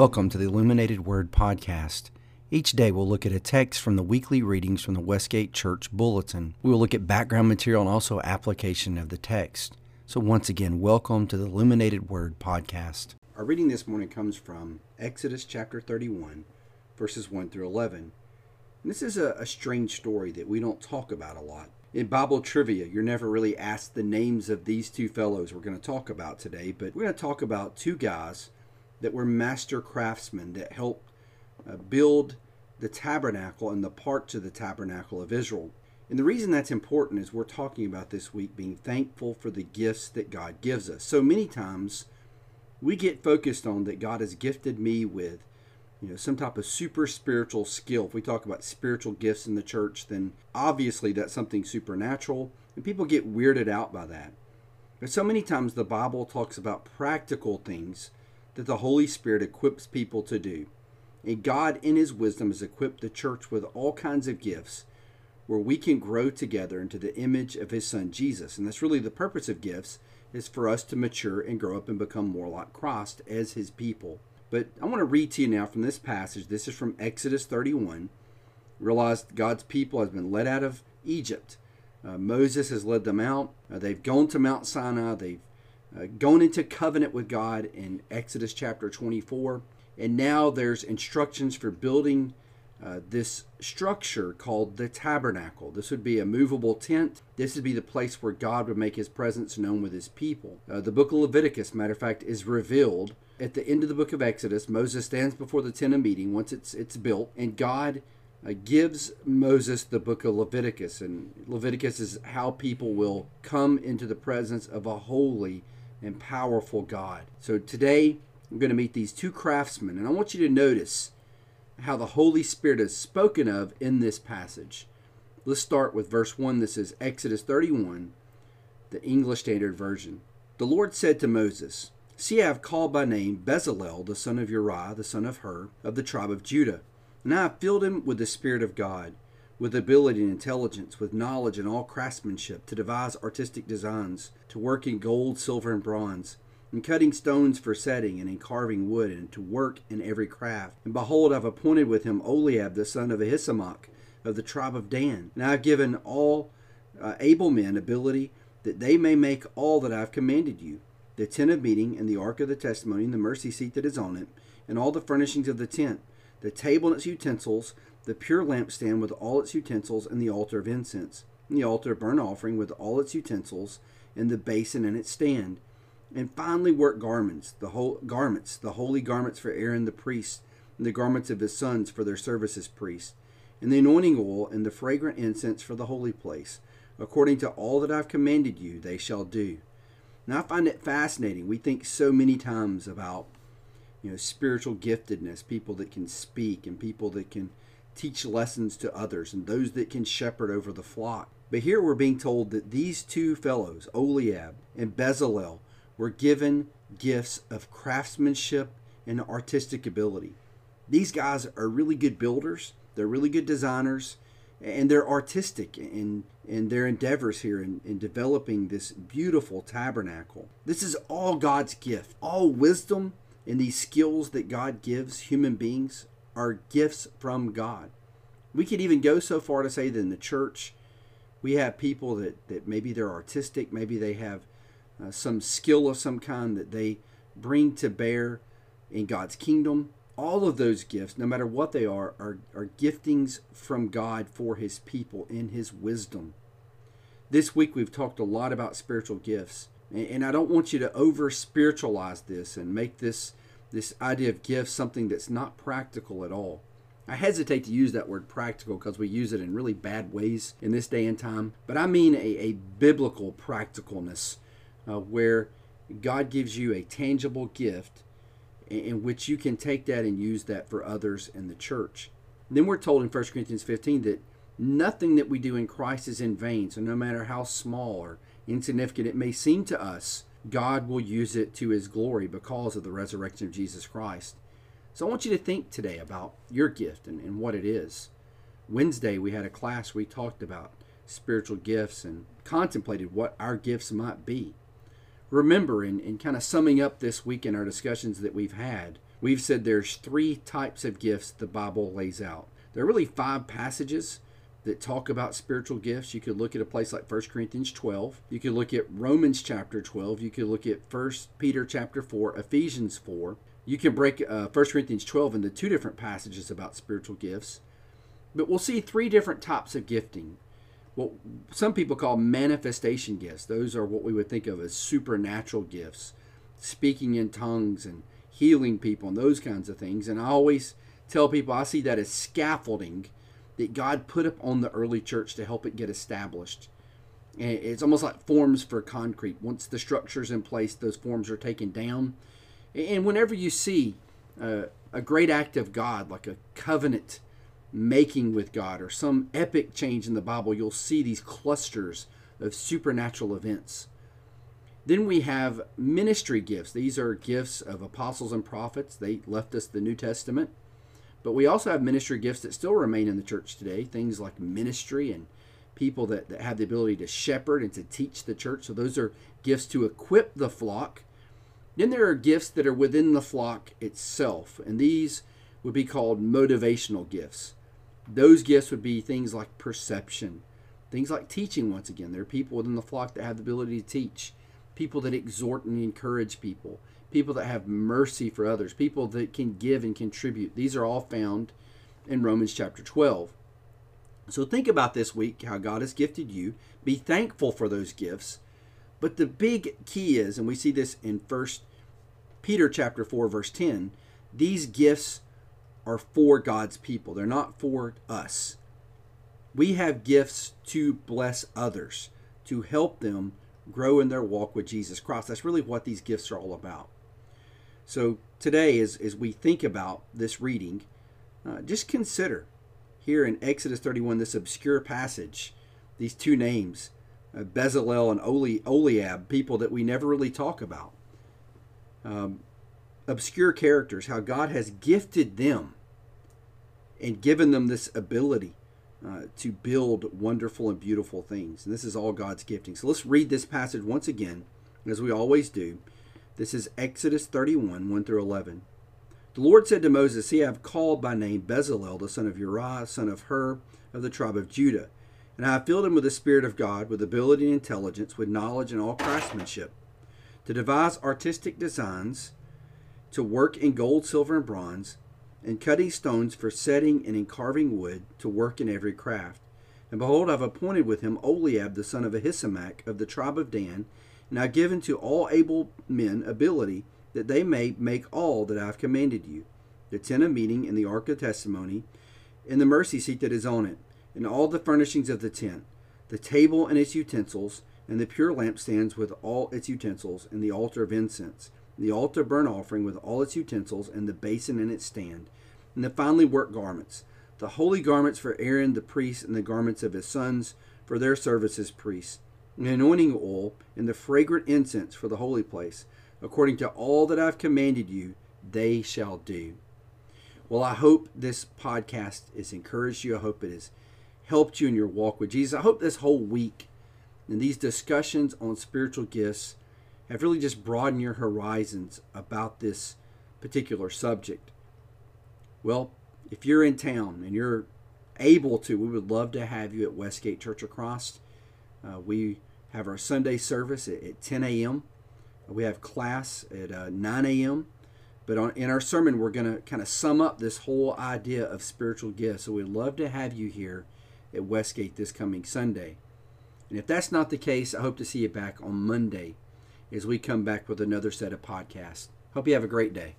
Welcome to the Illuminated Word Podcast. Each day we'll look at a text from the weekly readings from the Westgate Church Bulletin. We will look at background material and also application of the text. So, once again, welcome to the Illuminated Word Podcast. Our reading this morning comes from Exodus chapter 31, verses 1 through 11. And this is a, a strange story that we don't talk about a lot. In Bible trivia, you're never really asked the names of these two fellows we're going to talk about today, but we're going to talk about two guys that were master craftsmen that helped uh, build the tabernacle and the parts of the tabernacle of Israel. And the reason that's important is we're talking about this week being thankful for the gifts that God gives us. So many times we get focused on that God has gifted me with you know some type of super spiritual skill. If we talk about spiritual gifts in the church, then obviously that's something supernatural and people get weirded out by that. But so many times the Bible talks about practical things that the Holy Spirit equips people to do. And God, in His wisdom, has equipped the church with all kinds of gifts where we can grow together into the image of His Son Jesus. And that's really the purpose of gifts, is for us to mature and grow up and become more like Christ as His people. But I want to read to you now from this passage. This is from Exodus 31. Realize God's people has been led out of Egypt. Uh, Moses has led them out. Uh, they've gone to Mount Sinai. They've uh, going into covenant with God in Exodus chapter 24. And now there's instructions for building uh, this structure called the tabernacle. This would be a movable tent. This would be the place where God would make his presence known with his people. Uh, the book of Leviticus, matter of fact, is revealed at the end of the book of Exodus. Moses stands before the tent of meeting once it's it's built, and God uh, gives Moses the book of Leviticus. And Leviticus is how people will come into the presence of a holy and powerful God. So today we're going to meet these two craftsmen, and I want you to notice how the Holy Spirit is spoken of in this passage. Let's start with verse 1. This is Exodus 31, the English Standard Version. The Lord said to Moses, See, I have called by name Bezalel, the son of Uriah, the son of Hur, of the tribe of Judah. And I have filled him with the Spirit of God, with ability and intelligence, with knowledge and all craftsmanship, to devise artistic designs, to work in gold, silver, and bronze in cutting stones for setting, and in carving wood, and to work in every craft. And behold, I have appointed with him Oliab the son of Ahisamach of the tribe of Dan. And I have given all uh, able men ability that they may make all that I have commanded you the tent of meeting, and the ark of the testimony, and the mercy seat that is on it, and all the furnishings of the tent, the table and its utensils, the pure lampstand with all its utensils, and the altar of incense, and the altar of burnt offering with all its utensils, and the basin and its stand and finally work garments, the whole garments, the holy garments for Aaron the priest, and the garments of his sons for their service as priests, and the anointing oil and the fragrant incense for the holy place. According to all that I've commanded you, they shall do. Now I find it fascinating. We think so many times about you know spiritual giftedness, people that can speak and people that can teach lessons to others and those that can shepherd over the flock. But here we're being told that these two fellows, Oliab and Bezalel, were given gifts of craftsmanship and artistic ability. These guys are really good builders, they're really good designers, and they're artistic in, in their endeavors here in, in developing this beautiful tabernacle. This is all God's gift. All wisdom and these skills that God gives human beings are gifts from God. We could even go so far to say that in the church, we have people that, that maybe they're artistic, maybe they have uh, some skill of some kind that they bring to bear in God's kingdom. All of those gifts, no matter what they are, are, are giftings from God for His people in His wisdom. This week we've talked a lot about spiritual gifts, and, and I don't want you to over spiritualize this and make this this idea of gifts something that's not practical at all. I hesitate to use that word practical because we use it in really bad ways in this day and time, but I mean a, a biblical practicalness uh, where God gives you a tangible gift in, in which you can take that and use that for others in the church. then we're told in 1 Corinthians 15 that nothing that we do in Christ is in vain. So no matter how small or insignificant it may seem to us, God will use it to his glory because of the resurrection of Jesus Christ. So I want you to think today about your gift and, and what it is. Wednesday, we had a class we talked about spiritual gifts and contemplated what our gifts might be remember, in, in kind of summing up this week in our discussions that we've had, we've said there's three types of gifts the Bible lays out. There are really five passages that talk about spiritual gifts. You could look at a place like 1 Corinthians 12. You could look at Romans chapter 12. You could look at 1 Peter chapter 4, Ephesians 4. You can break uh, 1 Corinthians 12 into two different passages about spiritual gifts. But we'll see three different types of gifting. What some people call manifestation gifts. Those are what we would think of as supernatural gifts, speaking in tongues and healing people and those kinds of things. And I always tell people I see that as scaffolding that God put up on the early church to help it get established. It's almost like forms for concrete. Once the structure's in place, those forms are taken down. And whenever you see uh, a great act of God, like a covenant making with God or some epic change in the Bible, you'll see these clusters of supernatural events. Then we have ministry gifts. These are gifts of apostles and prophets. They left us the New Testament. But we also have ministry gifts that still remain in the church today, things like ministry and people that, that have the ability to shepherd and to teach the church. So those are gifts to equip the flock. Then there are gifts that are within the flock itself, and these would be called motivational gifts. Those gifts would be things like perception, things like teaching, once again. There are people within the flock that have the ability to teach, people that exhort and encourage people, people that have mercy for others, people that can give and contribute. These are all found in Romans chapter 12. So think about this week how God has gifted you. Be thankful for those gifts. But the big key is, and we see this in First Peter chapter 4 verse 10, these gifts are for God's people. They're not for us. We have gifts to bless others, to help them grow in their walk with Jesus Christ. That's really what these gifts are all about. So today, as, as we think about this reading, uh, just consider here in Exodus 31 this obscure passage, these two names, uh, Bezalel and Oli, Oliab, people that we never really talk about. Um, obscure characters, how God has gifted them and given them this ability uh, to build wonderful and beautiful things. And this is all God's gifting. So let's read this passage once again, as we always do. This is Exodus 31, 1 through 11. The Lord said to Moses, See, I have called by name Bezalel, the son of Uriah, son of Hur, of the tribe of Judah. And I have filled him with the Spirit of God, with ability and intelligence, with knowledge and all craftsmanship, to devise artistic designs, to work in gold, silver, and bronze, and cutting stones for setting and in carving wood, to work in every craft. And behold, I have appointed with him Oliab, the son of Ahisamach, of the tribe of Dan, now given to all able men ability, that they may make all that I have commanded you. The tent of meeting and the ark of testimony, and the mercy seat that is on it, and all the furnishings of the tent, the table and its utensils, and the pure lampstands with all its utensils, and the altar of incense, the altar burnt offering with all its utensils, and the basin and its stand, and the finely worked garments, the holy garments for Aaron the priest, and the garments of his sons for their service as priests anointing oil, and the fragrant incense for the holy place. According to all that I've commanded you, they shall do. Well, I hope this podcast has encouraged you. I hope it has helped you in your walk with Jesus. I hope this whole week and these discussions on spiritual gifts have really just broadened your horizons about this particular subject. Well, if you're in town and you're able to, we would love to have you at Westgate Church of Christ. Uh, we have our Sunday service at, at 10 a.m. We have class at uh, 9 a.m. But on, in our sermon, we're going to kind of sum up this whole idea of spiritual gifts. So we'd love to have you here at Westgate this coming Sunday. And if that's not the case, I hope to see you back on Monday as we come back with another set of podcasts. Hope you have a great day.